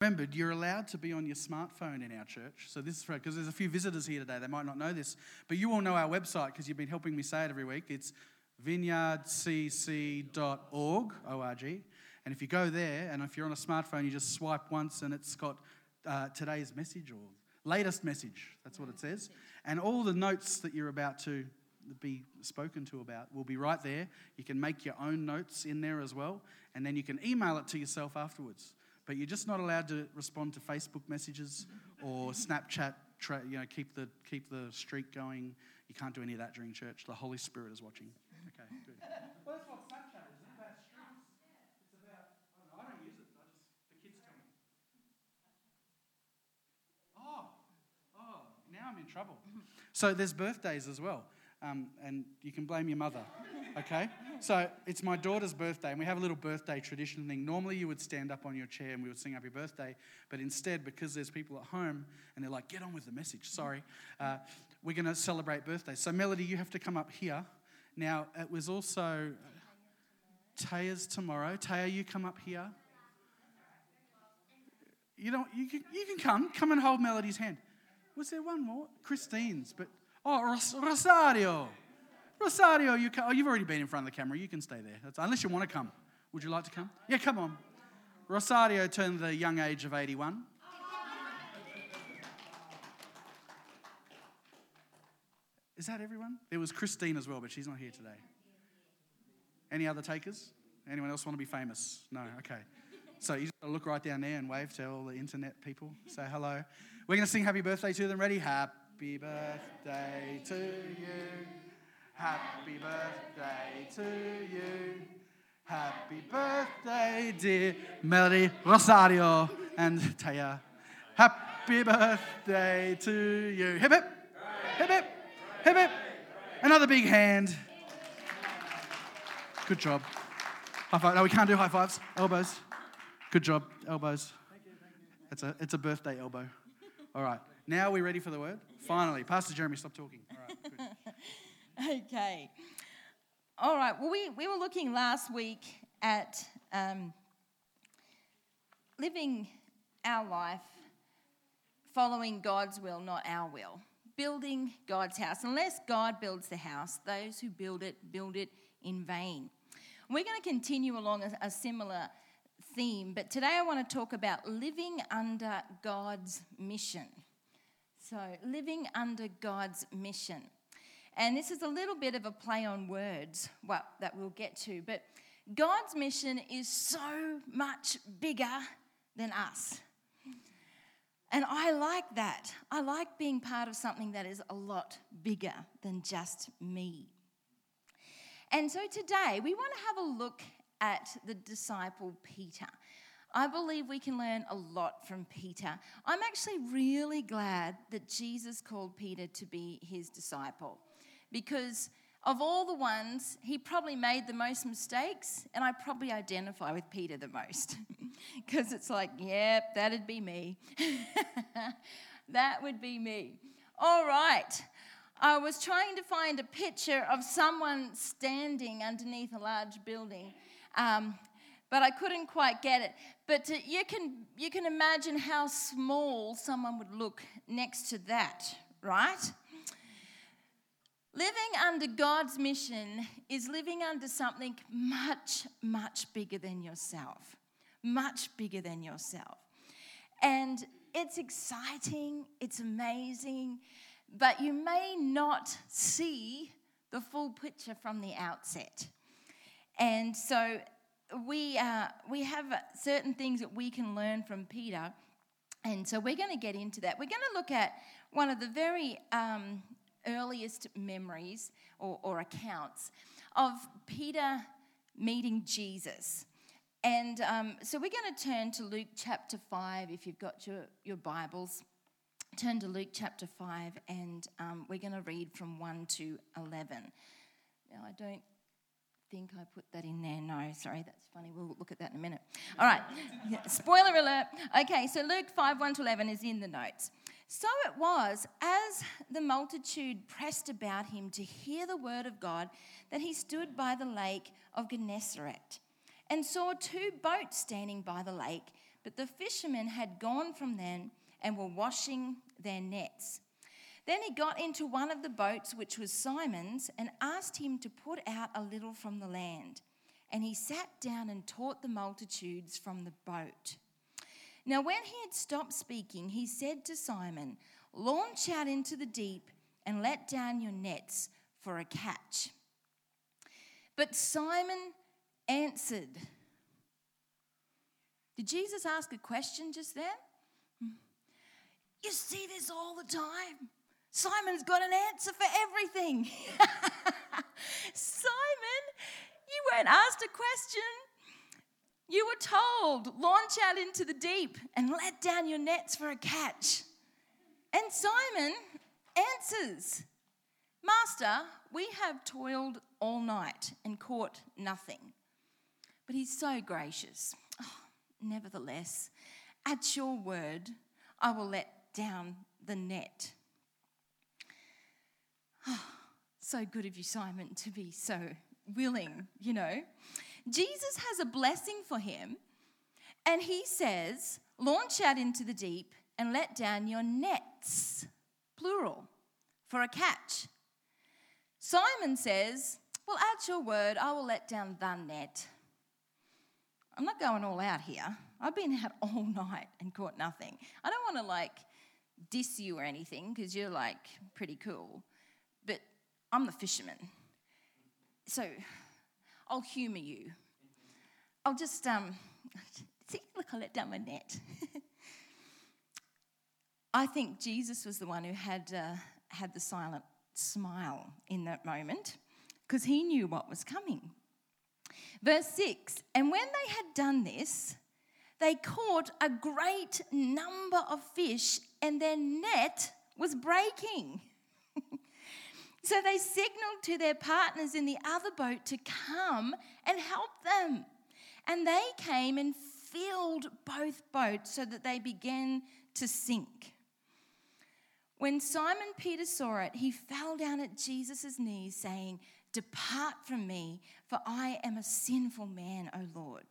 Remember, you're allowed to be on your smartphone in our church. So this is for because there's a few visitors here today. They might not know this, but you all know our website because you've been helping me say it every week. It's vineyardcc.org, O-R-G. And if you go there, and if you're on a smartphone, you just swipe once, and it's got uh, today's message or latest message. That's what it says. And all the notes that you're about to be spoken to about will be right there. You can make your own notes in there as well, and then you can email it to yourself afterwards. But you're just not allowed to respond to Facebook messages or Snapchat. Tra- you know, keep the keep the streak going. You can't do any of that during church. The Holy Spirit is watching. Okay, good. well, that's what Snapchat is. It's about streaks. It's about. I don't, know, I don't use it. I just the kids tell me. Oh, oh, now I'm in trouble. So there's birthdays as well um, and you can blame your mother, okay? So it's my daughter's birthday, and we have a little birthday tradition thing. Normally, you would stand up on your chair and we would sing happy birthday, but instead, because there's people at home and they're like, get on with the message, sorry, uh, we're going to celebrate birthdays. So, Melody, you have to come up here. Now, it was also Taya's tomorrow. Taya, you come up here. You know, you can, you can come. Come and hold Melody's hand. Was there one more? Christine's, but Oh, Rosario. Rosario, you can, oh, you've already been in front of the camera. You can stay there. That's, unless you want to come. Would you like to come? Yeah, come on. Rosario turned the young age of 81. Is that everyone? There was Christine as well, but she's not here today. Any other takers? Anyone else want to be famous? No? Okay. So you just look right down there and wave to all the internet people. Say hello. We're going to sing happy birthday to them. Ready? Happy Happy birthday to you. Happy birthday to you. Happy birthday, dear Melody Rosario and Taya. Happy birthday to you. Hip hip. Hip hip. Hip hip. Another big hand. Good job. High five. No, we can't do high fives. Elbows. Good job. Elbows. It's a, it's a birthday elbow. All right. Now we're ready for the word? Finally. Pastor Jeremy, stop talking. All right, okay. All right. Well, we, we were looking last week at um, living our life following God's will, not our will. Building God's house. Unless God builds the house, those who build it, build it in vain. We're going to continue along a, a similar theme, but today I want to talk about living under God's mission. So, living under God's mission. And this is a little bit of a play on words well, that we'll get to, but God's mission is so much bigger than us. And I like that. I like being part of something that is a lot bigger than just me. And so today we want to have a look at the disciple Peter. I believe we can learn a lot from Peter. I'm actually really glad that Jesus called Peter to be his disciple because of all the ones, he probably made the most mistakes, and I probably identify with Peter the most because it's like, yep, that'd be me. that would be me. All right. I was trying to find a picture of someone standing underneath a large building. Um, but I couldn't quite get it. But uh, you, can, you can imagine how small someone would look next to that, right? Living under God's mission is living under something much, much bigger than yourself. Much bigger than yourself. And it's exciting, it's amazing, but you may not see the full picture from the outset. And so we, uh, we have certain things that we can learn from Peter. And so we're going to get into that. We're going to look at one of the very um, earliest memories or, or, accounts of Peter meeting Jesus. And um, so we're going to turn to Luke chapter 5 if you've got your, your Bibles. Turn to Luke chapter 5 and um, we're going to read from 1 to 11. Now, I don't think I put that in there. No, sorry, that's funny. We'll look at that in a minute. All right, spoiler alert. Okay, so Luke 5 1 to 11 is in the notes. So it was, as the multitude pressed about him to hear the word of God, that he stood by the lake of Gennesaret and saw two boats standing by the lake, But the fishermen had gone from them and were washing their nets. Then he got into one of the boats, which was Simon's, and asked him to put out a little from the land. And he sat down and taught the multitudes from the boat. Now, when he had stopped speaking, he said to Simon, Launch out into the deep and let down your nets for a catch. But Simon answered, Did Jesus ask a question just then? Hmm. You see this all the time. Simon's got an answer for everything. Simon, you weren't asked a question. You were told, launch out into the deep and let down your nets for a catch. And Simon answers, Master, we have toiled all night and caught nothing. But he's so gracious. Oh, nevertheless, at your word, I will let down the net. So good of you, Simon, to be so willing, you know. Jesus has a blessing for him, and he says, Launch out into the deep and let down your nets, plural, for a catch. Simon says, Well, at your word, I will let down the net. I'm not going all out here. I've been out all night and caught nothing. I don't want to like diss you or anything because you're like pretty cool, I'm the fisherman. So I'll humour you. I'll just, um, see, look, I let down my net. I think Jesus was the one who had, uh, had the silent smile in that moment because he knew what was coming. Verse 6 And when they had done this, they caught a great number of fish, and their net was breaking. So they signaled to their partners in the other boat to come and help them. And they came and filled both boats so that they began to sink. When Simon Peter saw it, he fell down at Jesus' knees, saying, Depart from me, for I am a sinful man, O Lord.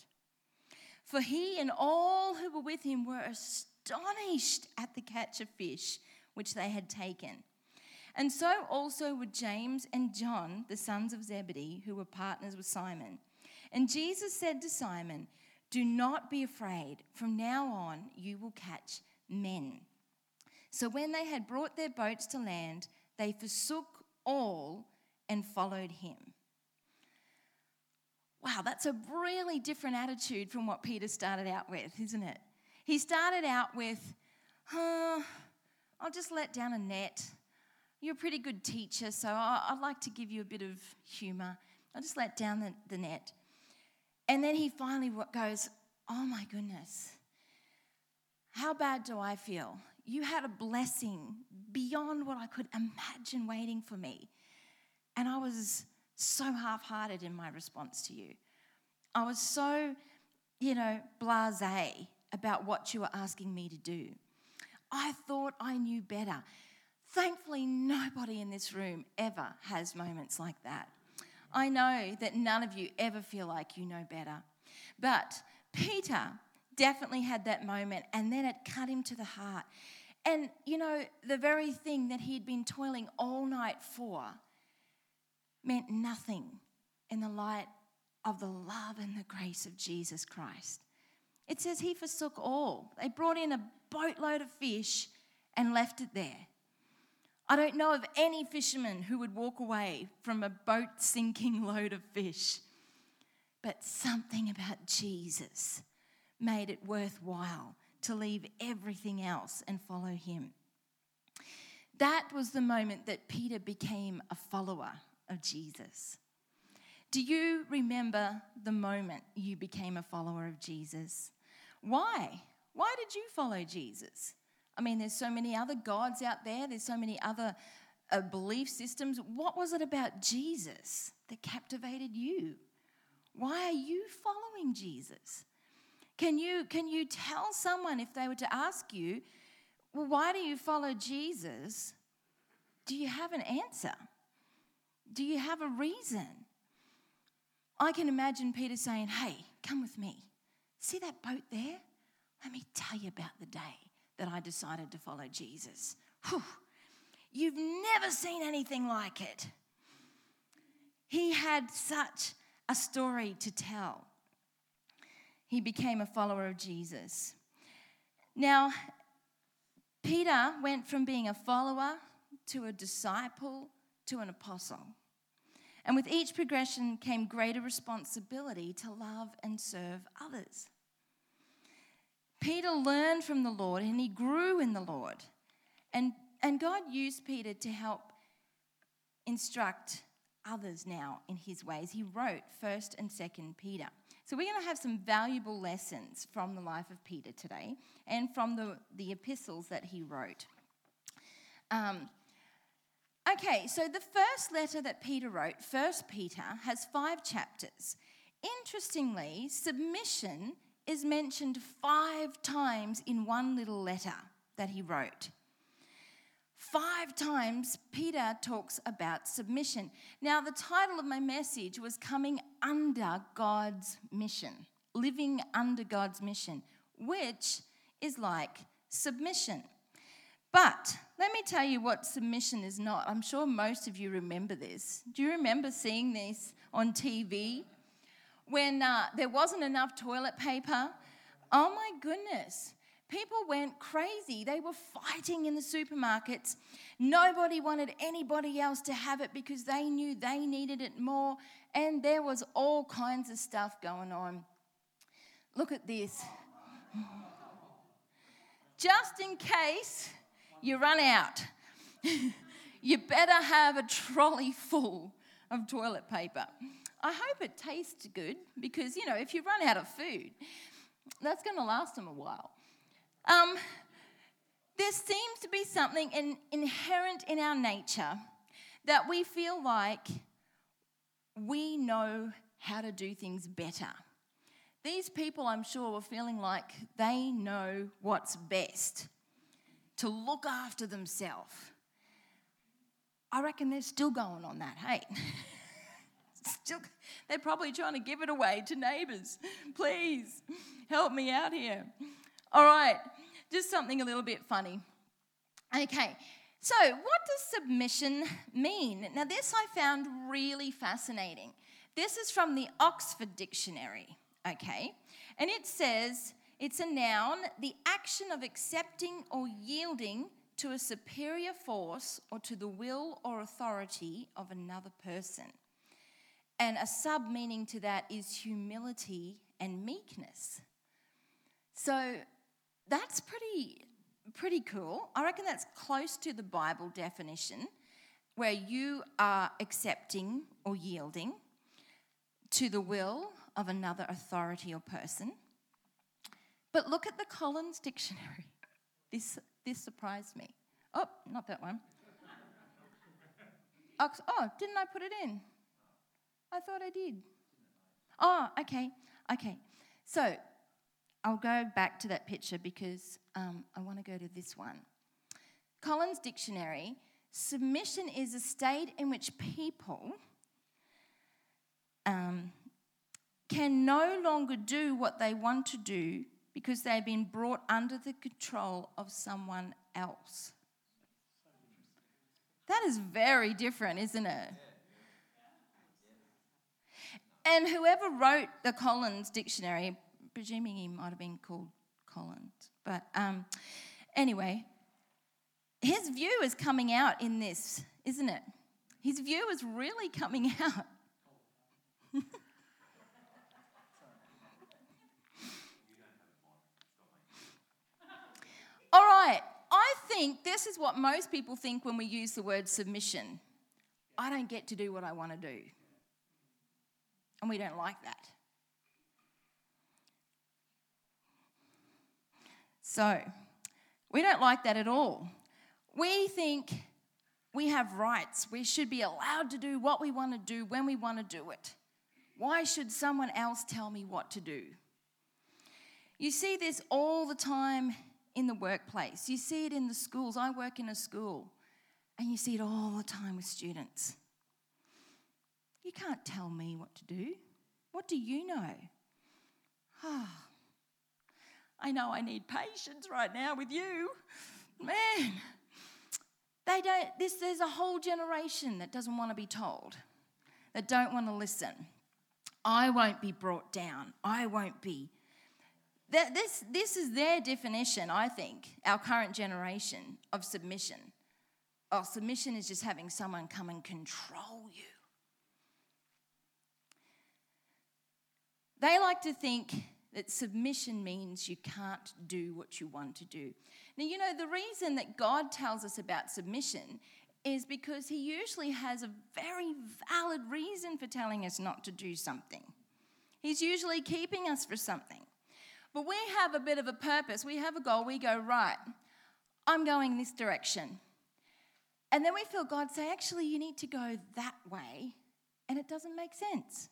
For he and all who were with him were astonished at the catch of fish which they had taken. And so also were James and John, the sons of Zebedee, who were partners with Simon. And Jesus said to Simon, Do not be afraid. From now on, you will catch men. So when they had brought their boats to land, they forsook all and followed him. Wow, that's a really different attitude from what Peter started out with, isn't it? He started out with, huh, I'll just let down a net. You're a pretty good teacher, so I'd like to give you a bit of humour. I'll just let down the, the net. And then he finally goes, Oh my goodness, how bad do I feel? You had a blessing beyond what I could imagine waiting for me. And I was so half hearted in my response to you. I was so, you know, blase about what you were asking me to do. I thought I knew better. Thankfully, nobody in this room ever has moments like that. I know that none of you ever feel like you know better. But Peter definitely had that moment, and then it cut him to the heart. And, you know, the very thing that he'd been toiling all night for meant nothing in the light of the love and the grace of Jesus Christ. It says he forsook all. They brought in a boatload of fish and left it there. I don't know of any fisherman who would walk away from a boat sinking load of fish. But something about Jesus made it worthwhile to leave everything else and follow him. That was the moment that Peter became a follower of Jesus. Do you remember the moment you became a follower of Jesus? Why? Why did you follow Jesus? I mean, there's so many other gods out there, there's so many other uh, belief systems. What was it about Jesus that captivated you? Why are you following Jesus? Can you, can you tell someone if they were to ask you, well, why do you follow Jesus? Do you have an answer? Do you have a reason? I can imagine Peter saying, Hey, come with me. See that boat there? let me tell you about the day that I decided to follow Jesus. Whew. You've never seen anything like it. He had such a story to tell. He became a follower of Jesus. Now, Peter went from being a follower to a disciple to an apostle. And with each progression came greater responsibility to love and serve others. Peter learned from the Lord and he grew in the Lord. And, and God used Peter to help instruct others now in his ways. He wrote 1st and 2nd Peter. So we're going to have some valuable lessons from the life of Peter today and from the, the epistles that he wrote. Um, okay, so the first letter that Peter wrote, 1st Peter, has five chapters. Interestingly, submission is mentioned five times in one little letter that he wrote. Five times Peter talks about submission. Now, the title of my message was Coming Under God's Mission, Living Under God's Mission, which is like submission. But let me tell you what submission is not. I'm sure most of you remember this. Do you remember seeing this on TV? When uh, there wasn't enough toilet paper. Oh my goodness. People went crazy. They were fighting in the supermarkets. Nobody wanted anybody else to have it because they knew they needed it more. And there was all kinds of stuff going on. Look at this. Just in case you run out, you better have a trolley full of toilet paper. I hope it tastes good because, you know, if you run out of food, that's going to last them a while. Um, there seems to be something in, inherent in our nature that we feel like we know how to do things better. These people, I'm sure, were feeling like they know what's best to look after themselves. I reckon they're still going on that, hey? still, they're probably trying to give it away to neighbours. Please help me out here. All right, just something a little bit funny. Okay, so what does submission mean? Now, this I found really fascinating. This is from the Oxford Dictionary, okay? And it says it's a noun, the action of accepting or yielding to a superior force or to the will or authority of another person. And a sub meaning to that is humility and meekness. So that's pretty pretty cool. I reckon that's close to the Bible definition where you are accepting or yielding to the will of another authority or person. But look at the Collins Dictionary. This, this surprised me. Oh, not that one. Oh, didn't I put it in? I thought I did. Oh, okay, okay. So I'll go back to that picture because um, I want to go to this one. Collins Dictionary submission is a state in which people um, can no longer do what they want to do because they've been brought under the control of someone else. That is very different, isn't it? And whoever wrote the Collins Dictionary presuming he might have been called Collins. But um, anyway, his view is coming out in this, isn't it? His view is really coming out. All right, I think this is what most people think when we use the word submission. I don't get to do what I want to do. And we don't like that. So, we don't like that at all. We think we have rights. We should be allowed to do what we want to do when we want to do it. Why should someone else tell me what to do? You see this all the time in the workplace. You see it in the schools. I work in a school, and you see it all the time with students. You can't tell me what to do. What do you know? Ah. I know I need patience right now with you. Man, they don't, this, there's a whole generation that doesn't want to be told, that don't want to listen. I won't be brought down. I won't be. This, this is their definition, I think, our current generation of submission. Oh, submission is just having someone come and control you. They like to think that submission means you can't do what you want to do. Now, you know, the reason that God tells us about submission is because He usually has a very valid reason for telling us not to do something. He's usually keeping us for something. But we have a bit of a purpose, we have a goal, we go, right, I'm going this direction. And then we feel God say, actually, you need to go that way, and it doesn't make sense.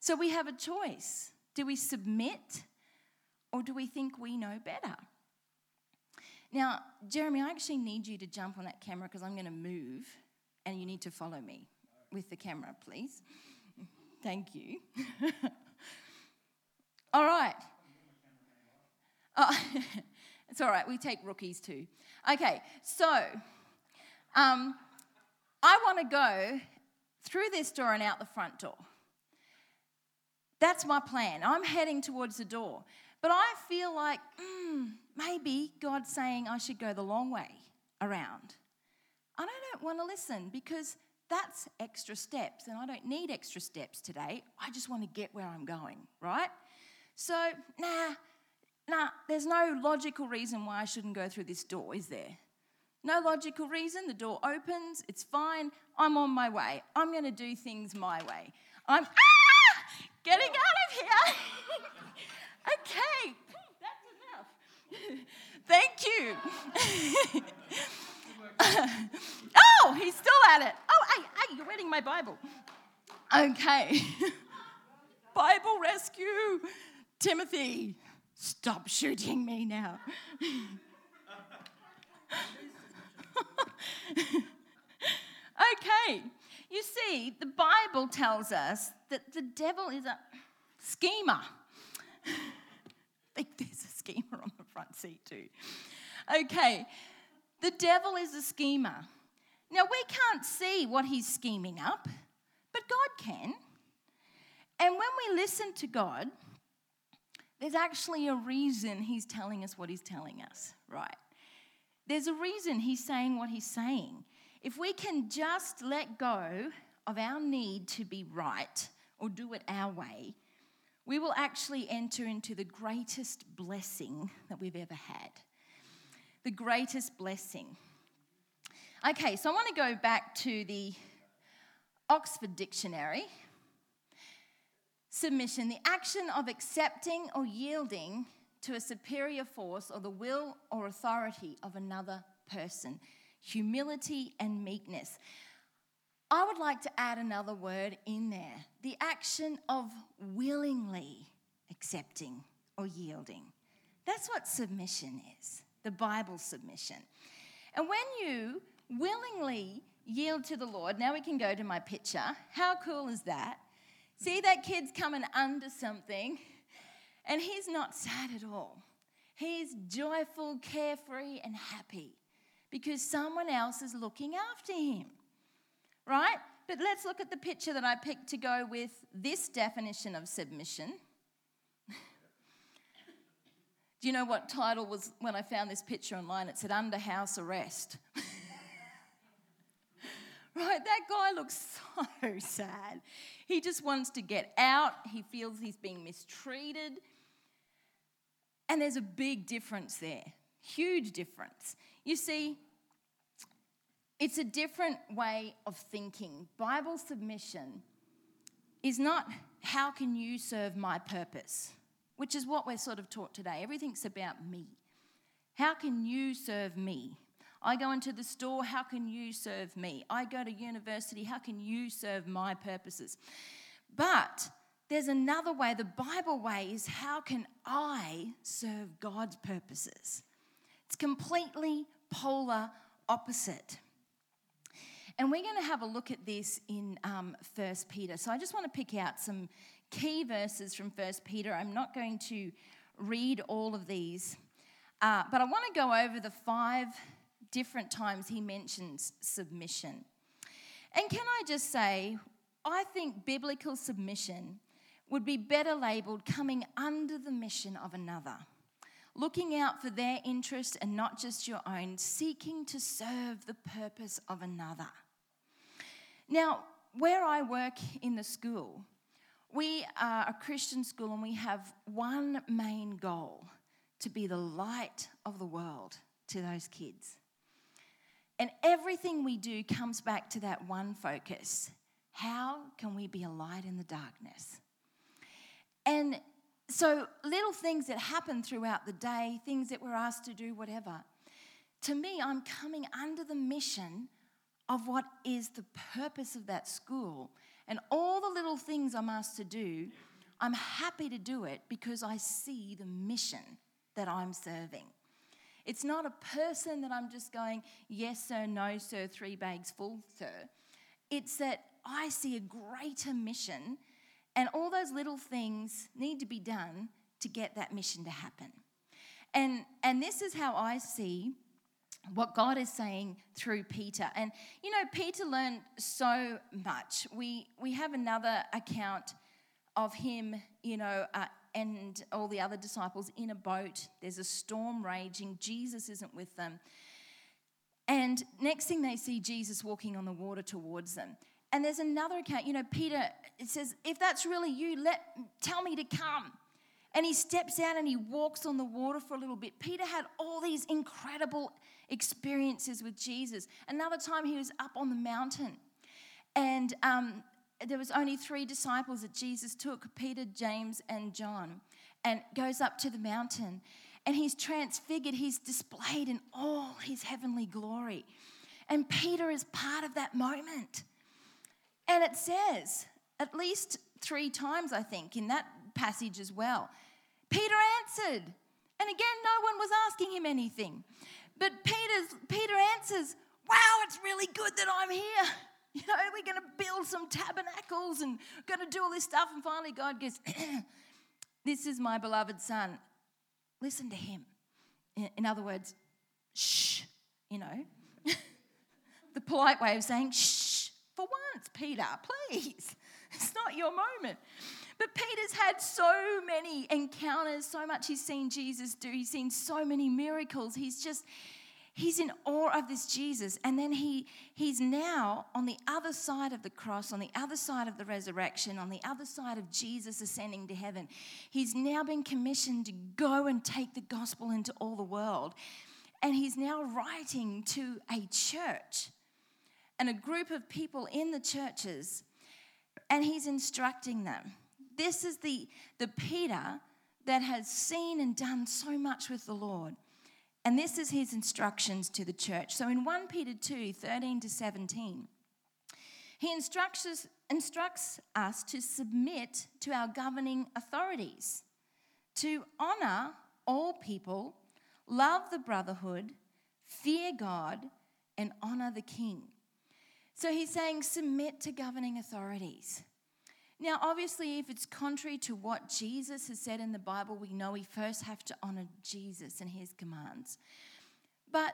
So we have a choice. Do we submit or do we think we know better? Now, Jeremy, I actually need you to jump on that camera because I'm going to move and you need to follow me with the camera, please. Thank you. all right. Oh, it's all right. We take rookies too. Okay, so um, I want to go through this door and out the front door. That's my plan. I'm heading towards the door. But I feel like mm, maybe God's saying I should go the long way around. And I don't want to listen because that's extra steps, and I don't need extra steps today. I just want to get where I'm going, right? So, nah, nah, there's no logical reason why I shouldn't go through this door, is there? No logical reason. The door opens, it's fine. I'm on my way. I'm going to do things my way. I'm. Ah! Getting out of here. okay, that's enough. Thank you. oh, he's still at it. Oh, hey, hey, you're reading my Bible. Okay. Bible rescue. Timothy, stop shooting me now. okay. You see, the Bible tells us that the devil is a schemer. I think there's a schemer on the front seat too. Okay, the devil is a schemer. Now, we can't see what he's scheming up, but God can. And when we listen to God, there's actually a reason he's telling us what he's telling us, right? There's a reason he's saying what he's saying. If we can just let go of our need to be right or do it our way, we will actually enter into the greatest blessing that we've ever had. The greatest blessing. Okay, so I want to go back to the Oxford Dictionary. Submission, the action of accepting or yielding to a superior force or the will or authority of another person humility, and meekness. I would like to add another word in there the action of willingly accepting or yielding. That's what submission is, the Bible submission. And when you willingly yield to the Lord, now we can go to my picture. How cool is that? See that kid's coming under something, and he's not sad at all. He's joyful, carefree, and happy because someone else is looking after him. Right? But let's look at the picture that I picked to go with this definition of submission. Do you know what title was when I found this picture online? It said Under House Arrest. right? That guy looks so sad. He just wants to get out. He feels he's being mistreated. And there's a big difference there, huge difference. You see, it's a different way of thinking. Bible submission is not how can you serve my purpose, which is what we're sort of taught today. Everything's about me. How can you serve me? I go into the store, how can you serve me? I go to university, how can you serve my purposes? But there's another way. The Bible way is how can I serve God's purposes? It's completely polar opposite. And we're going to have a look at this in um, 1 Peter. So I just want to pick out some key verses from 1 Peter. I'm not going to read all of these, uh, but I want to go over the five different times he mentions submission. And can I just say, I think biblical submission would be better labeled coming under the mission of another, looking out for their interest and not just your own, seeking to serve the purpose of another. Now, where I work in the school, we are a Christian school and we have one main goal to be the light of the world to those kids. And everything we do comes back to that one focus how can we be a light in the darkness? And so, little things that happen throughout the day, things that we're asked to do, whatever. To me, I'm coming under the mission of what is the purpose of that school. And all the little things I'm asked to do, I'm happy to do it because I see the mission that I'm serving. It's not a person that I'm just going, yes, sir, no, sir, three bags full, sir. It's that I see a greater mission, and all those little things need to be done to get that mission to happen. And, and this is how I see what God is saying through Peter. And you know, Peter learned so much. We we have another account of him, you know, uh, and all the other disciples in a boat. There's a storm raging. Jesus isn't with them. And next thing they see Jesus walking on the water towards them. And there's another account, you know, Peter, it says, if that's really you, let tell me to come. And he steps out and he walks on the water for a little bit. Peter had all these incredible experiences with Jesus. Another time he was up on the mountain. And um, there was only three disciples that Jesus took, Peter, James, and John, and goes up to the mountain. And he's transfigured, he's displayed in all his heavenly glory. And Peter is part of that moment. And it says, at least three times, I think, in that passage as well, Peter answered. And again, no one was asking him anything. But Peter's, Peter answers, Wow, it's really good that I'm here. You know, we're going to build some tabernacles and going to do all this stuff. And finally, God goes, This is my beloved son. Listen to him. In other words, shh, you know. the polite way of saying, shh, for once, Peter, please. It's not your moment. But Peter's had so many encounters, so much he's seen Jesus do. He's seen so many miracles. He's just, he's in awe of this Jesus. And then he, he's now on the other side of the cross, on the other side of the resurrection, on the other side of Jesus ascending to heaven. He's now been commissioned to go and take the gospel into all the world. And he's now writing to a church and a group of people in the churches, and he's instructing them. This is the, the Peter that has seen and done so much with the Lord. And this is his instructions to the church. So in 1 Peter 2 13 to 17, he instructs us, instructs us to submit to our governing authorities, to honor all people, love the brotherhood, fear God, and honor the king. So he's saying submit to governing authorities. Now, obviously, if it's contrary to what Jesus has said in the Bible, we know we first have to honor Jesus and his commands. But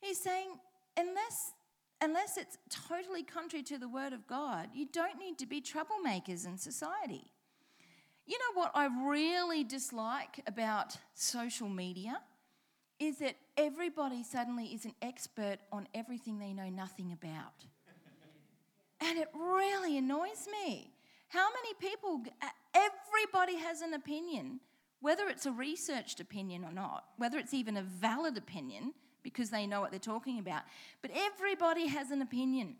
he's saying, unless, unless it's totally contrary to the word of God, you don't need to be troublemakers in society. You know what I really dislike about social media? Is that everybody suddenly is an expert on everything they know nothing about. And it really annoys me. How many people, uh, everybody has an opinion, whether it's a researched opinion or not, whether it's even a valid opinion because they know what they're talking about, but everybody has an opinion.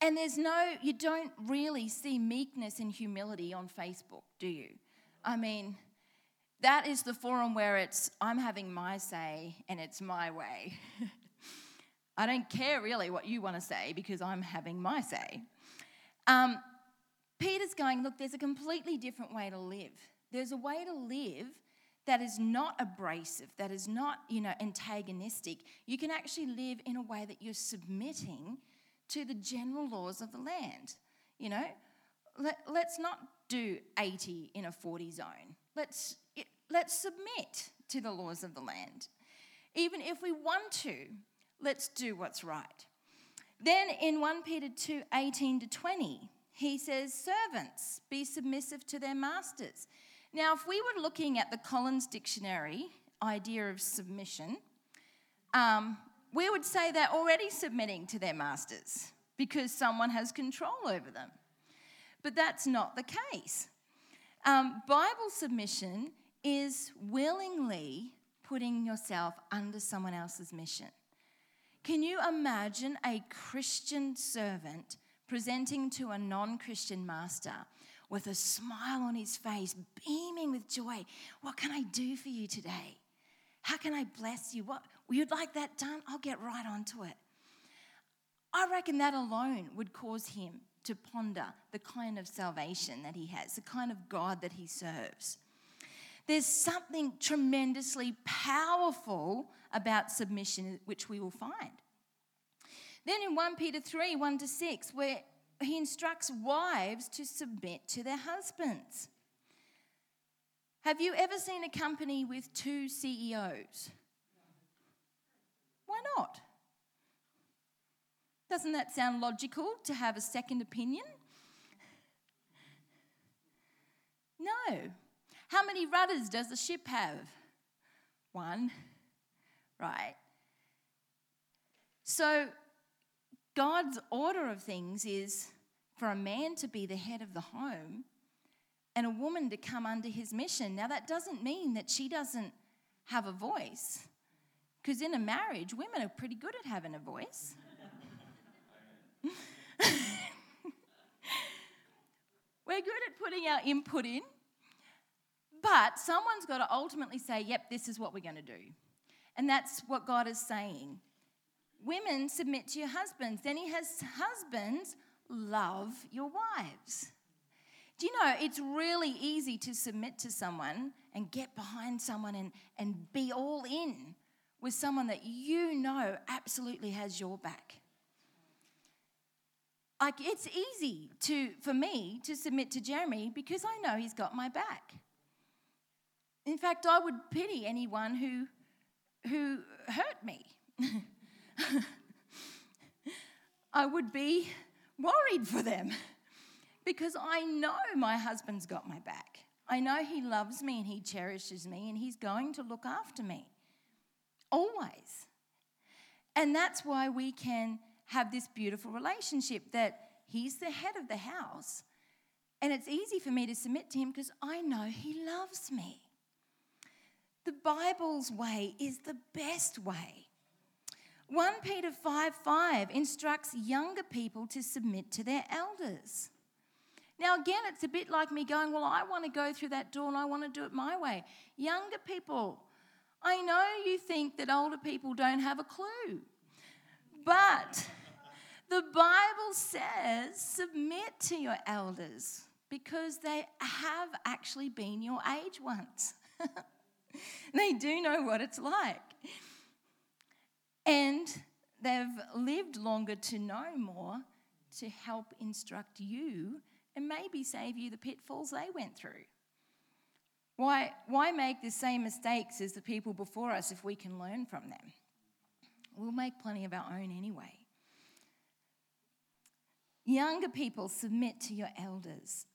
And there's no, you don't really see meekness and humility on Facebook, do you? I mean, that is the forum where it's, I'm having my say and it's my way. I don't care really what you want to say because I'm having my say. Um, Peter's going, look, there's a completely different way to live. There's a way to live that is not abrasive, that is not, you know, antagonistic. You can actually live in a way that you're submitting to the general laws of the land. You know, Let, let's not do 80 in a 40 zone. Let's, let's submit to the laws of the land. Even if we want to, let's do what's right. Then in 1 Peter 2 18 to 20, he says, Servants, be submissive to their masters. Now, if we were looking at the Collins Dictionary idea of submission, um, we would say they're already submitting to their masters because someone has control over them. But that's not the case. Um, Bible submission is willingly putting yourself under someone else's mission. Can you imagine a Christian servant presenting to a non Christian master with a smile on his face, beaming with joy? What can I do for you today? How can I bless you? What you'd like that done? I'll get right onto it. I reckon that alone would cause him to ponder the kind of salvation that he has, the kind of God that he serves. There's something tremendously powerful about submission, which we will find. Then in 1 Peter 3 1 to 6, where he instructs wives to submit to their husbands. Have you ever seen a company with two CEOs? Why not? Doesn't that sound logical to have a second opinion? No. How many rudders does the ship have? One, right? So, God's order of things is for a man to be the head of the home and a woman to come under his mission. Now, that doesn't mean that she doesn't have a voice, because in a marriage, women are pretty good at having a voice. We're good at putting our input in, but someone's got to ultimately say, yep, this is what we're going to do. And that's what God is saying. Women, submit to your husbands. Then he has husbands, love your wives. Do you know it's really easy to submit to someone and get behind someone and, and be all in with someone that you know absolutely has your back? Like it's easy to for me to submit to Jeremy because I know he's got my back. In fact, I would pity anyone who who hurt me. I would be worried for them because I know my husband's got my back. I know he loves me and he cherishes me and he's going to look after me. Always. And that's why we can have this beautiful relationship that he's the head of the house. And it's easy for me to submit to him because I know he loves me. The Bible's way is the best way. 1 Peter 5 5 instructs younger people to submit to their elders. Now, again, it's a bit like me going, Well, I want to go through that door and I want to do it my way. Younger people, I know you think that older people don't have a clue, but the Bible says submit to your elders because they have actually been your age once. they do know what it's like. And they've lived longer to know more to help instruct you and maybe save you the pitfalls they went through. Why, why make the same mistakes as the people before us if we can learn from them? We'll make plenty of our own anyway. Younger people submit to your elders.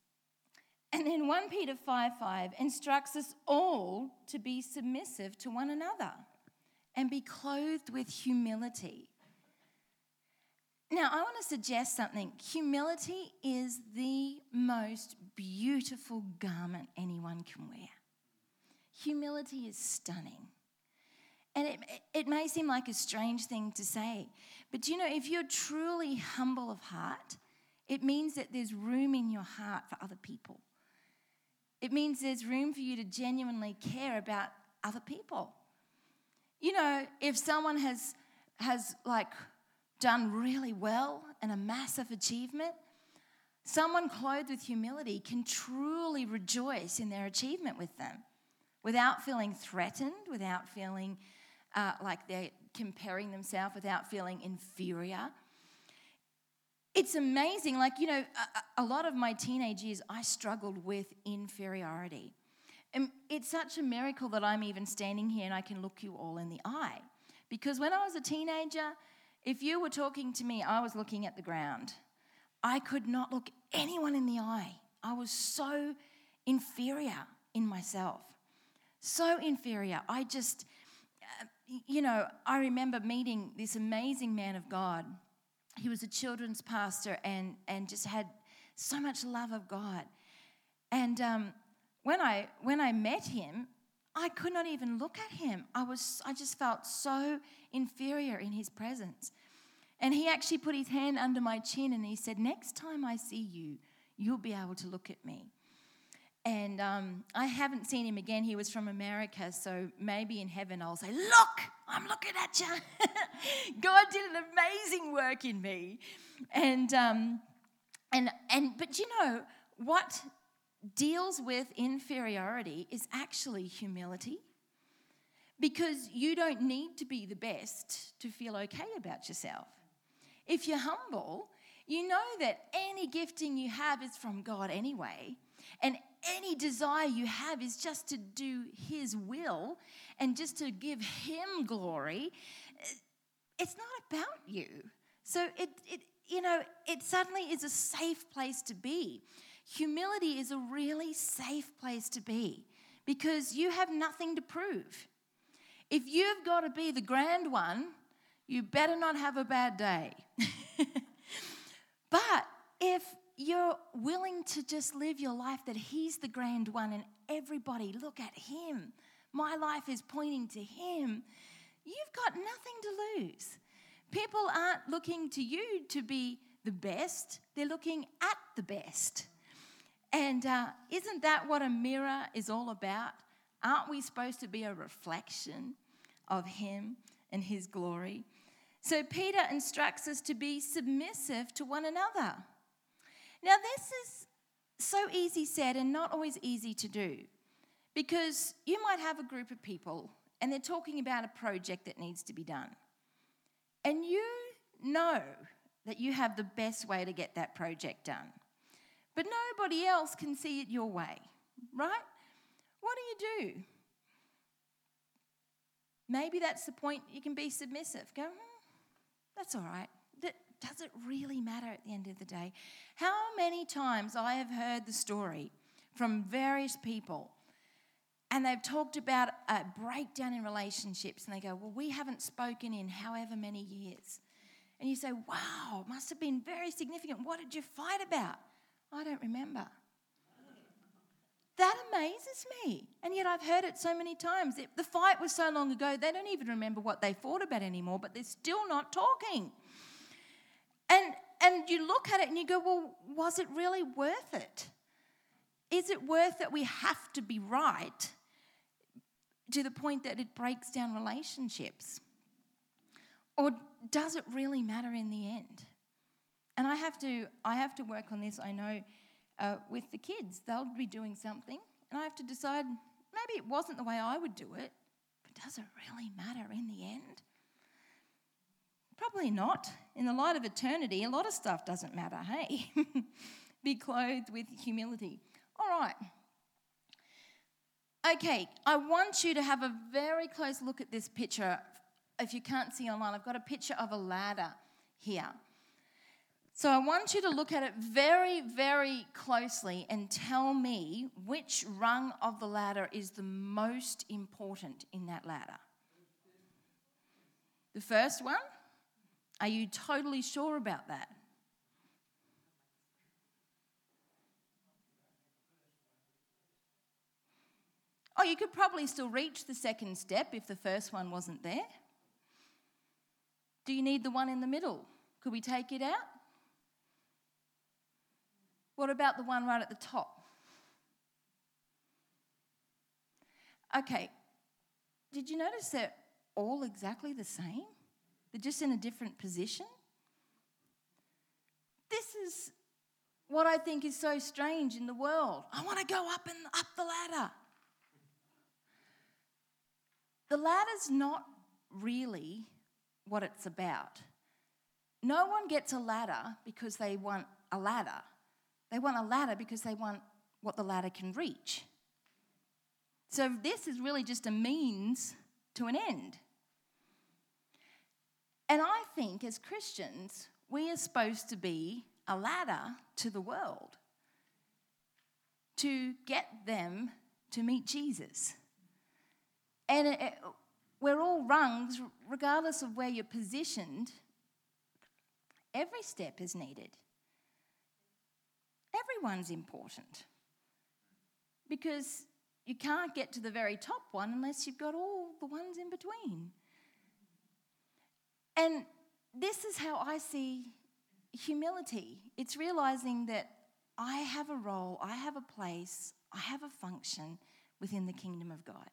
And then 1 Peter 5 5 instructs us all to be submissive to one another and be clothed with humility. Now, I want to suggest something. Humility is the most beautiful garment anyone can wear. Humility is stunning. And it, it may seem like a strange thing to say, but you know, if you're truly humble of heart, it means that there's room in your heart for other people. It means there's room for you to genuinely care about other people. You know, if someone has has like done really well and a massive achievement, someone clothed with humility can truly rejoice in their achievement with them without feeling threatened, without feeling uh, like they're comparing themselves, without feeling inferior. It's amazing. Like, you know, a, a lot of my teenage years, I struggled with inferiority. And it's such a miracle that I'm even standing here and I can look you all in the eye. Because when I was a teenager, if you were talking to me, I was looking at the ground. I could not look anyone in the eye. I was so inferior in myself. So inferior. I just, uh, you know, I remember meeting this amazing man of God. He was a children's pastor and, and just had so much love of God. And um, when, I, when I met him, I could not even look at him. I, was, I just felt so inferior in his presence. And he actually put his hand under my chin and he said, Next time I see you, you'll be able to look at me. And um, I haven't seen him again. He was from America, so maybe in heaven I'll say, Look, I'm looking at you. God did an amazing work in me. And, um, and, and, but you know, what deals with inferiority is actually humility. Because you don't need to be the best to feel okay about yourself. If you're humble, you know that any gifting you have is from God anyway. And any desire you have is just to do His will and just to give Him glory. It's not about you. So it, it you know, it suddenly is a safe place to be. Humility is a really safe place to be because you have nothing to prove. If you've got to be the grand one, you better not have a bad day. but if you're willing to just live your life that He's the grand one and everybody look at Him, my life is pointing to Him, you've got nothing to lose. People aren't looking to you to be the best, they're looking at the best. And uh, isn't that what a mirror is all about? Aren't we supposed to be a reflection of Him and His glory? So Peter instructs us to be submissive to one another. Now, this is so easy said and not always easy to do because you might have a group of people and they're talking about a project that needs to be done. And you know that you have the best way to get that project done. But nobody else can see it your way, right? What do you do? Maybe that's the point you can be submissive. Go, hmm, that's all right. Does it really matter at the end of the day? How many times I have heard the story from various people and they've talked about a breakdown in relationships and they go, Well, we haven't spoken in however many years. And you say, Wow, must have been very significant. What did you fight about? I don't remember. That amazes me. And yet I've heard it so many times. The fight was so long ago, they don't even remember what they fought about anymore, but they're still not talking. And, and you look at it and you go, well, was it really worth it? Is it worth that we have to be right to the point that it breaks down relationships? Or does it really matter in the end? And I have to, I have to work on this. I know uh, with the kids, they'll be doing something, and I have to decide maybe it wasn't the way I would do it, but does it really matter in the end? Probably not. In the light of eternity, a lot of stuff doesn't matter, hey? Be clothed with humility. All right. Okay, I want you to have a very close look at this picture. If you can't see online, I've got a picture of a ladder here. So I want you to look at it very, very closely and tell me which rung of the ladder is the most important in that ladder. The first one? Are you totally sure about that? Oh, you could probably still reach the second step if the first one wasn't there. Do you need the one in the middle? Could we take it out? What about the one right at the top? Okay, did you notice they're all exactly the same? They're just in a different position. This is what I think is so strange in the world. I want to go up and up the ladder. The ladder's not really what it's about. no one gets a ladder because they want a ladder. They want a ladder because they want what the ladder can reach. So this is really just a means to an end. And I think as Christians, we are supposed to be a ladder to the world to get them to meet Jesus. And it, it, we're all rungs, regardless of where you're positioned, every step is needed. Everyone's important because you can't get to the very top one unless you've got all the ones in between. And this is how I see humility it's realizing that I have a role, I have a place, I have a function within the kingdom of God.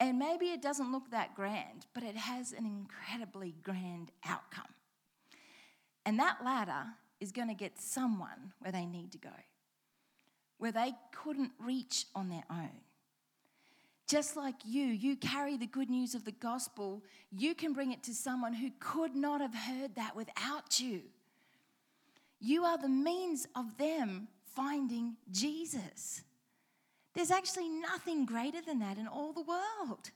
And maybe it doesn't look that grand, but it has an incredibly grand outcome. And that ladder is going to get someone where they need to go, where they couldn't reach on their own. Just like you, you carry the good news of the gospel, you can bring it to someone who could not have heard that without you. You are the means of them finding Jesus. There's actually nothing greater than that in all the world.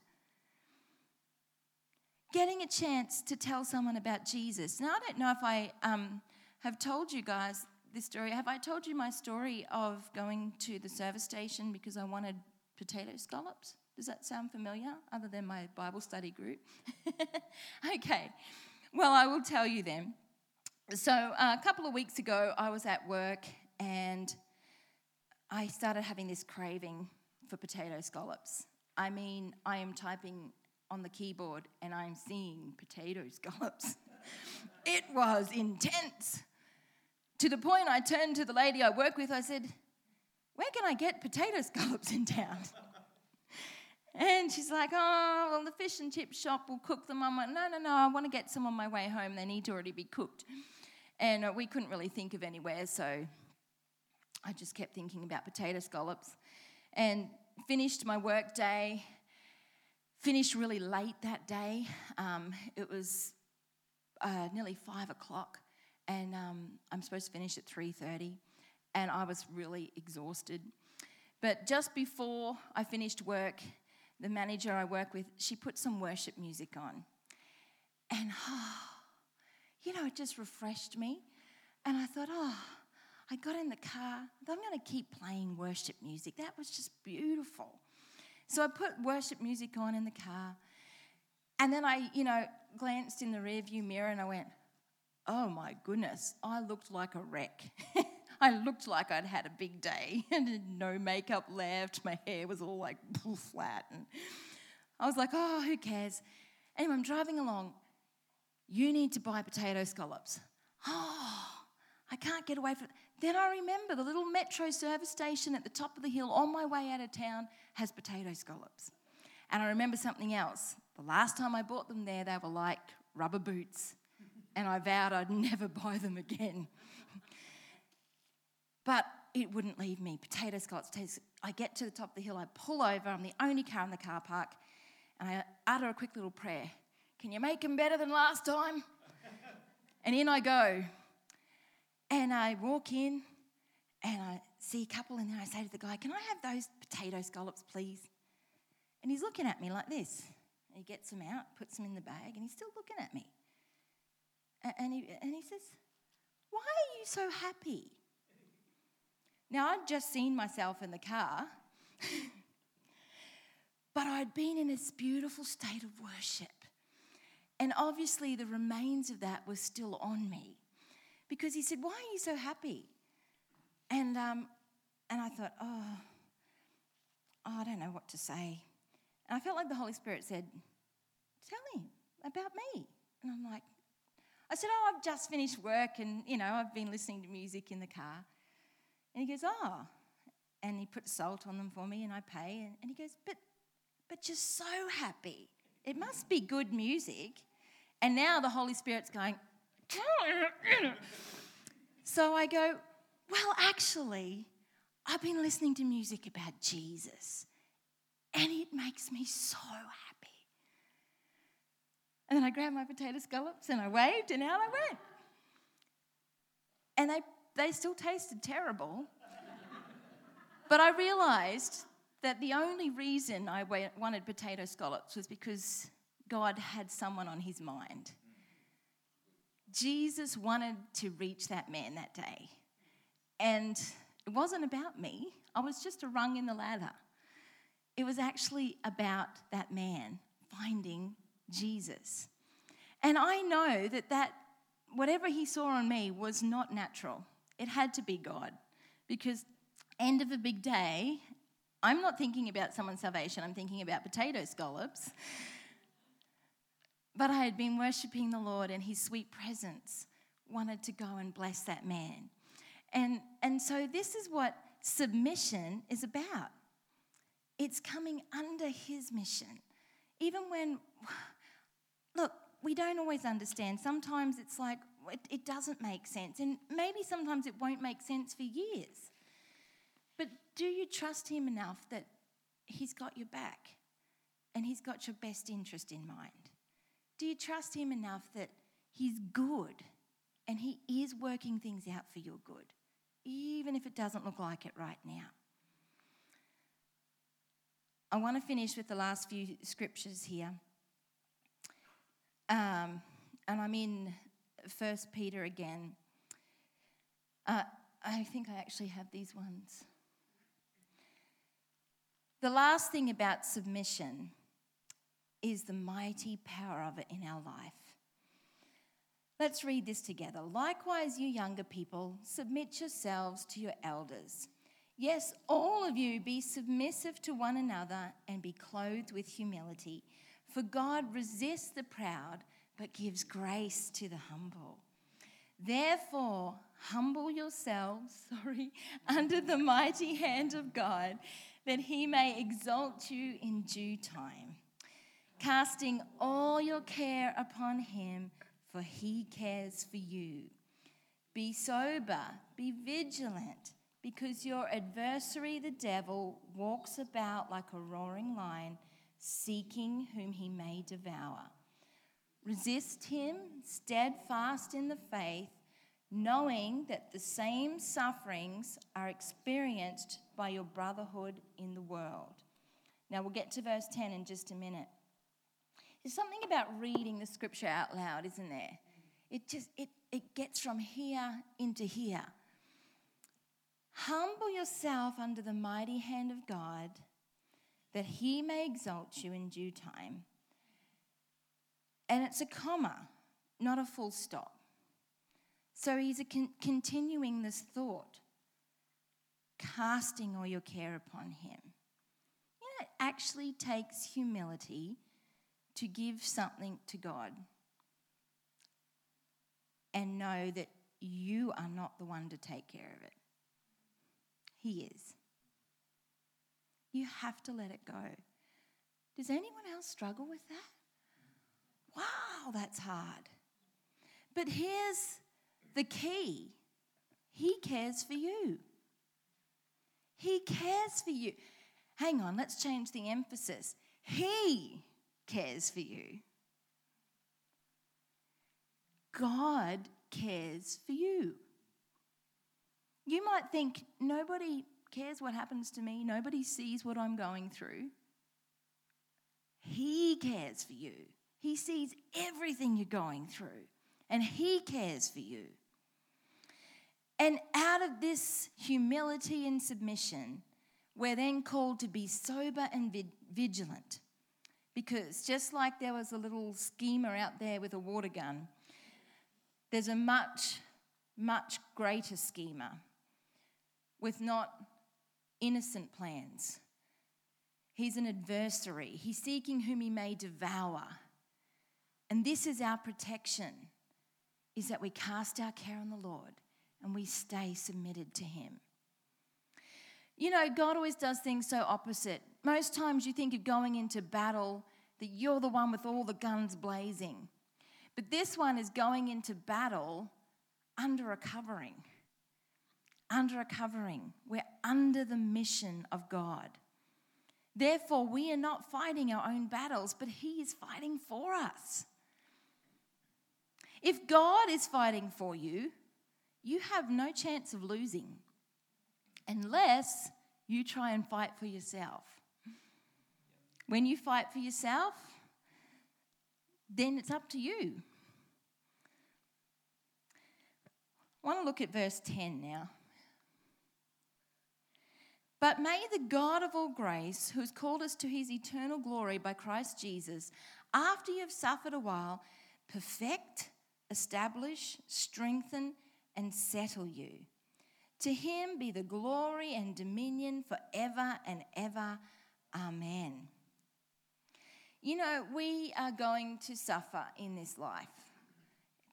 Getting a chance to tell someone about Jesus. Now, I don't know if I um, have told you guys this story. Have I told you my story of going to the service station because I wanted potato scallops? Does that sound familiar, other than my Bible study group? okay, well, I will tell you then. So, uh, a couple of weeks ago, I was at work and I started having this craving for potato scallops. I mean, I am typing on the keyboard and I'm seeing potato scallops. it was intense. To the point I turned to the lady I work with, I said, Where can I get potato scallops in town? And she's like, oh, well, the fish and chip shop will cook them. I'm like, no, no, no, I want to get some on my way home. They need to already be cooked. And uh, we couldn't really think of anywhere, so I just kept thinking about potato scallops. And finished my work day, finished really late that day. Um, it was uh, nearly five o'clock, and um, I'm supposed to finish at 3.30, and I was really exhausted. But just before I finished work, the manager I work with, she put some worship music on. And, oh, you know, it just refreshed me. And I thought, oh, I got in the car. I'm going to keep playing worship music. That was just beautiful. So I put worship music on in the car. And then I, you know, glanced in the rearview mirror and I went, oh my goodness, I looked like a wreck. I looked like I'd had a big day and no makeup left. My hair was all like flat. And I was like, oh, who cares? Anyway, I'm driving along. You need to buy potato scallops. Oh, I can't get away from it. Then I remember the little metro service station at the top of the hill on my way out of town has potato scallops. And I remember something else. The last time I bought them there, they were like rubber boots. And I vowed I'd never buy them again. But it wouldn't leave me. Potato scallops. I get to the top of the hill, I pull over, I'm the only car in the car park, and I utter a quick little prayer. Can you make them better than last time? and in I go. And I walk in and I see a couple in there. I say to the guy, Can I have those potato scallops, please? And he's looking at me like this. He gets them out, puts them in the bag, and he's still looking at me. And he, and he says, Why are you so happy? Now, I'd just seen myself in the car, but I'd been in this beautiful state of worship. And obviously, the remains of that were still on me because he said, Why are you so happy? And, um, and I thought, oh, oh, I don't know what to say. And I felt like the Holy Spirit said, Tell him about me. And I'm like, I said, Oh, I've just finished work and, you know, I've been listening to music in the car. And he goes, Oh. And he puts salt on them for me and I pay. And, and he goes, But but you're so happy. It must be good music. And now the Holy Spirit's going, so I go, Well, actually, I've been listening to music about Jesus, and it makes me so happy. And then I grabbed my potato scallops and I waved and out I went. And they, they still tasted terrible. but I realized that the only reason I wanted potato scallops was because God had someone on his mind. Jesus wanted to reach that man that day. And it wasn't about me, I was just a rung in the ladder. It was actually about that man finding Jesus. And I know that that whatever he saw on me was not natural. It had to be God. Because end of a big day, I'm not thinking about someone's salvation, I'm thinking about potato scallops. But I had been worshiping the Lord, and his sweet presence wanted to go and bless that man. And, and so, this is what submission is about it's coming under his mission. Even when, look, we don't always understand. Sometimes it's like, it, it doesn't make sense. And maybe sometimes it won't make sense for years. But do you trust him enough that he's got your back and he's got your best interest in mind? Do you trust him enough that he's good and he is working things out for your good, even if it doesn't look like it right now? I want to finish with the last few scriptures here. Um, and I'm in First Peter again. Uh, I think I actually have these ones. The last thing about submission is the mighty power of it in our life. Let's read this together. Likewise, you younger people, submit yourselves to your elders. Yes, all of you be submissive to one another and be clothed with humility. For God resists the proud, but gives grace to the humble. Therefore, humble yourselves, sorry, under the mighty hand of God, that he may exalt you in due time, casting all your care upon him, for he cares for you. Be sober, be vigilant because your adversary, the devil, walks about like a roaring lion, seeking whom he may devour. Resist him, steadfast in the faith, knowing that the same sufferings are experienced by your brotherhood in the world. Now we'll get to verse 10 in just a minute. There's something about reading the scripture out loud, isn't there? It just it, it gets from here into here. Humble yourself under the mighty hand of God, that he may exalt you in due time. And it's a comma, not a full stop. So he's con- continuing this thought, casting all your care upon him. You know, it actually takes humility to give something to God and know that you are not the one to take care of it. He is. You have to let it go. Does anyone else struggle with that? Wow, that's hard. But here's the key He cares for you. He cares for you. Hang on, let's change the emphasis. He cares for you. God cares for you. You might think, nobody cares what happens to me, nobody sees what I'm going through. He cares for you. He sees everything you're going through, and He cares for you. And out of this humility and submission, we're then called to be sober and vigilant. Because just like there was a little schemer out there with a water gun, there's a much, much greater schemer with not innocent plans. He's an adversary. He's seeking whom he may devour. And this is our protection is that we cast our care on the Lord and we stay submitted to him. You know, God always does things so opposite. Most times you think of going into battle that you're the one with all the guns blazing. But this one is going into battle under a covering under a covering. We're under the mission of God. Therefore, we are not fighting our own battles, but He is fighting for us. If God is fighting for you, you have no chance of losing unless you try and fight for yourself. When you fight for yourself, then it's up to you. I want to look at verse 10 now. But may the God of all grace, who has called us to his eternal glory by Christ Jesus, after you have suffered a while, perfect, establish, strengthen, and settle you. To him be the glory and dominion forever and ever. Amen. You know, we are going to suffer in this life.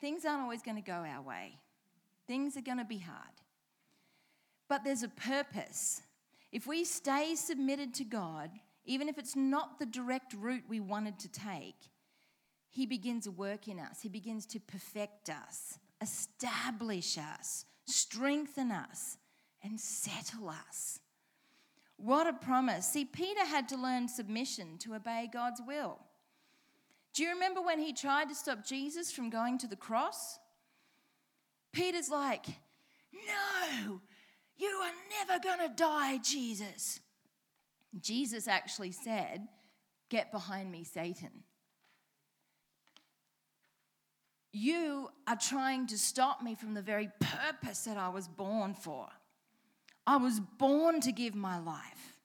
Things aren't always going to go our way, things are going to be hard. But there's a purpose. If we stay submitted to God, even if it's not the direct route we wanted to take, He begins a work in us. He begins to perfect us, establish us, strengthen us, and settle us. What a promise. See, Peter had to learn submission to obey God's will. Do you remember when he tried to stop Jesus from going to the cross? Peter's like, No, you are never going to die, Jesus. Jesus actually said, Get behind me, Satan. You are trying to stop me from the very purpose that I was born for. I was born to give my life.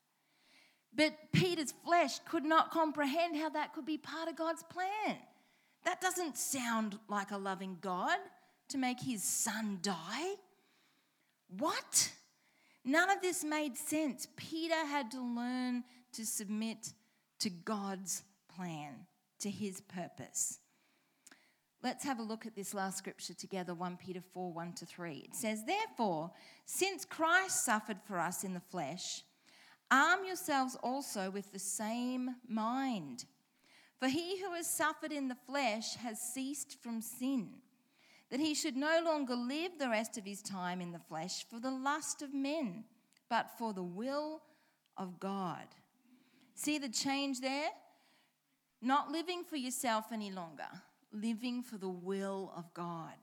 But Peter's flesh could not comprehend how that could be part of God's plan. That doesn't sound like a loving God to make his son die. What? None of this made sense. Peter had to learn to submit to God's plan, to his purpose. Let's have a look at this last scripture together 1 Peter 4 1 to 3. It says, Therefore, since Christ suffered for us in the flesh, arm yourselves also with the same mind. For he who has suffered in the flesh has ceased from sin that he should no longer live the rest of his time in the flesh for the lust of men, but for the will of God. See the change there? Not living for yourself any longer, living for the will of God.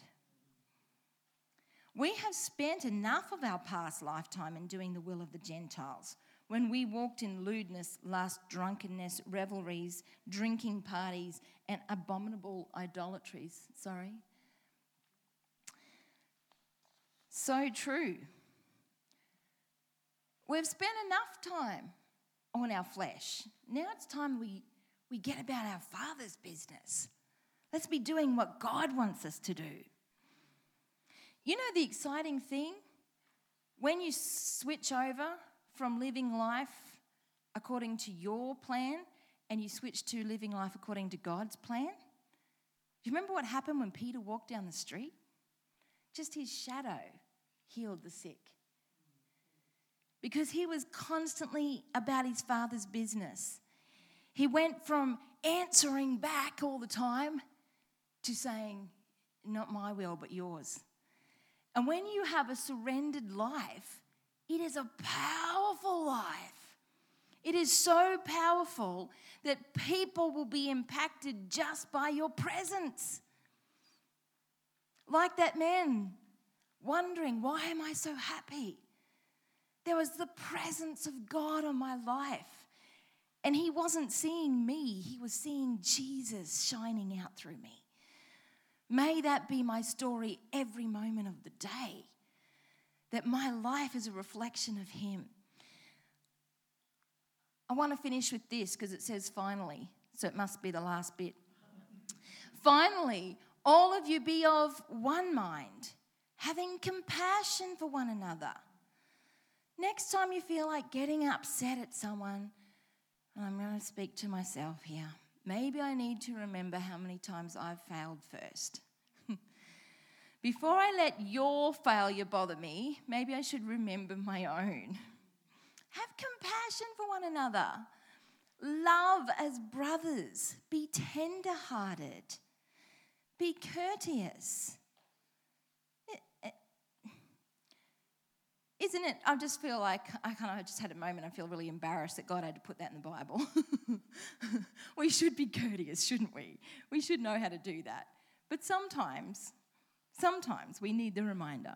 We have spent enough of our past lifetime in doing the will of the Gentiles when we walked in lewdness, lust, drunkenness, revelries, drinking parties, and abominable idolatries. Sorry. So true. We've spent enough time on our flesh. Now it's time we, we get about our Father's business. Let's be doing what God wants us to do. You know the exciting thing? When you switch over from living life according to your plan and you switch to living life according to God's plan? Do you remember what happened when Peter walked down the street? Just his shadow healed the sick. Because he was constantly about his father's business. He went from answering back all the time to saying, Not my will, but yours. And when you have a surrendered life, it is a powerful life. It is so powerful that people will be impacted just by your presence. Like that man wondering, why am I so happy? There was the presence of God on my life. And he wasn't seeing me, he was seeing Jesus shining out through me. May that be my story every moment of the day, that my life is a reflection of him. I want to finish with this because it says finally, so it must be the last bit. Finally, all of you be of one mind having compassion for one another. Next time you feel like getting upset at someone, and I'm going to speak to myself here, maybe I need to remember how many times I've failed first. Before I let your failure bother me, maybe I should remember my own. Have compassion for one another. Love as brothers. Be tender hearted. Be courteous. Isn't it? I just feel like I kind of just had a moment. I feel really embarrassed that God had to put that in the Bible. we should be courteous, shouldn't we? We should know how to do that. But sometimes, sometimes we need the reminder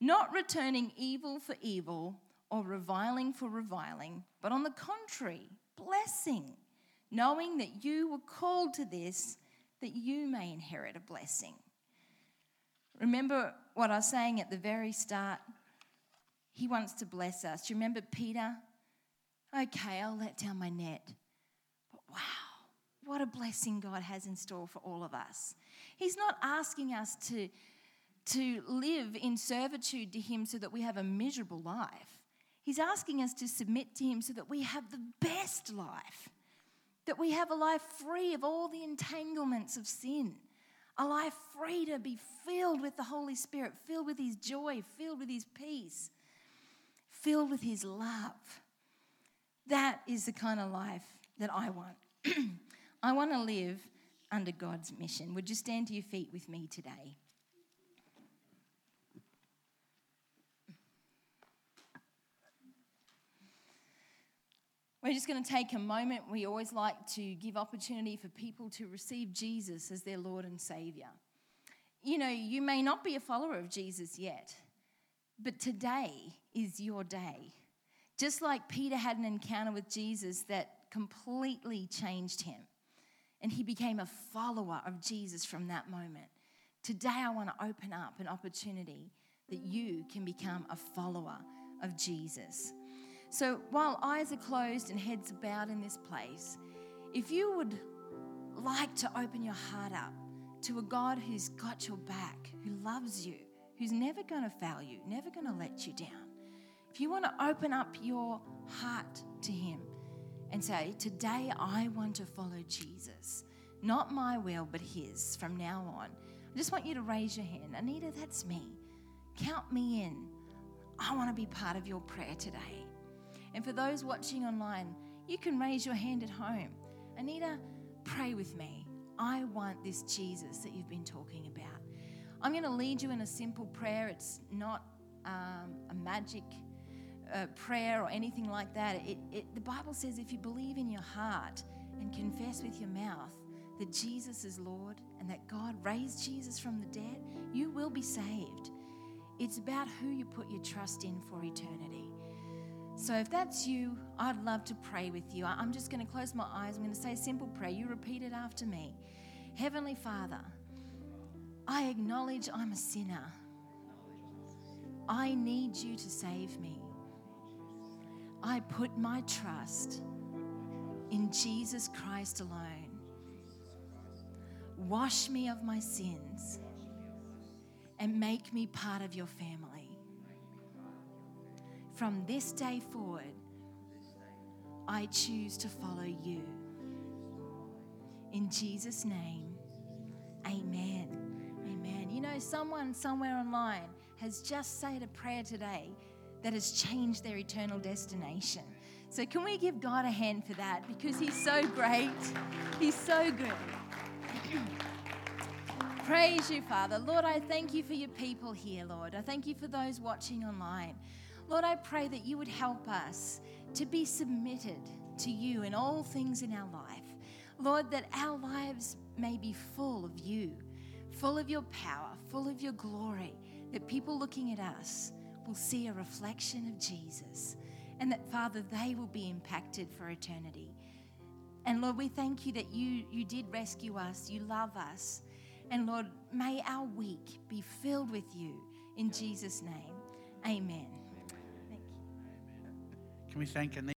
not returning evil for evil or reviling for reviling, but on the contrary, blessing, knowing that you were called to this, that you may inherit a blessing. Remember what I was saying at the very start? He wants to bless us. Do you remember Peter? Okay, I'll let down my net. But wow, what a blessing God has in store for all of us. He's not asking us to, to live in servitude to Him so that we have a miserable life. He's asking us to submit to Him so that we have the best life, that we have a life free of all the entanglements of sin, a life free to be filled with the Holy Spirit, filled with His joy, filled with His peace, filled with His love. That is the kind of life that I want. I want to live under God's mission. Would you stand to your feet with me today? We're just going to take a moment. We always like to give opportunity for people to receive Jesus as their Lord and Savior. You know, you may not be a follower of Jesus yet, but today is your day. Just like Peter had an encounter with Jesus that completely changed him, and he became a follower of Jesus from that moment. Today, I want to open up an opportunity that you can become a follower of Jesus. So while eyes are closed and heads bowed in this place, if you would like to open your heart up to a God who's got your back, who loves you, who's never going to fail you, never going to let you down, if you want to open up your heart to Him and say, Today I want to follow Jesus, not my will, but His from now on, I just want you to raise your hand. Anita, that's me. Count me in. I want to be part of your prayer today. And for those watching online, you can raise your hand at home. Anita, pray with me. I want this Jesus that you've been talking about. I'm going to lead you in a simple prayer. It's not um, a magic uh, prayer or anything like that. It, it, the Bible says if you believe in your heart and confess with your mouth that Jesus is Lord and that God raised Jesus from the dead, you will be saved. It's about who you put your trust in for eternity. So if that's you, I'd love to pray with you. I'm just going to close my eyes. I'm going to say a simple prayer. You repeat it after me. Heavenly Father, I acknowledge I'm a sinner. I need you to save me. I put my trust in Jesus Christ alone. Wash me of my sins and make me part of your family. From this day forward, I choose to follow you. In Jesus' name, amen. Amen. You know, someone somewhere online has just said a prayer today that has changed their eternal destination. So, can we give God a hand for that? Because He's so great, He's so good. Praise you, Father. Lord, I thank you for your people here, Lord. I thank you for those watching online. Lord, I pray that you would help us to be submitted to you in all things in our life. Lord, that our lives may be full of you, full of your power, full of your glory, that people looking at us will see a reflection of Jesus, and that, Father, they will be impacted for eternity. And Lord, we thank you that you, you did rescue us, you love us. And Lord, may our week be filled with you in Jesus' name. Amen. Can we thank Anita?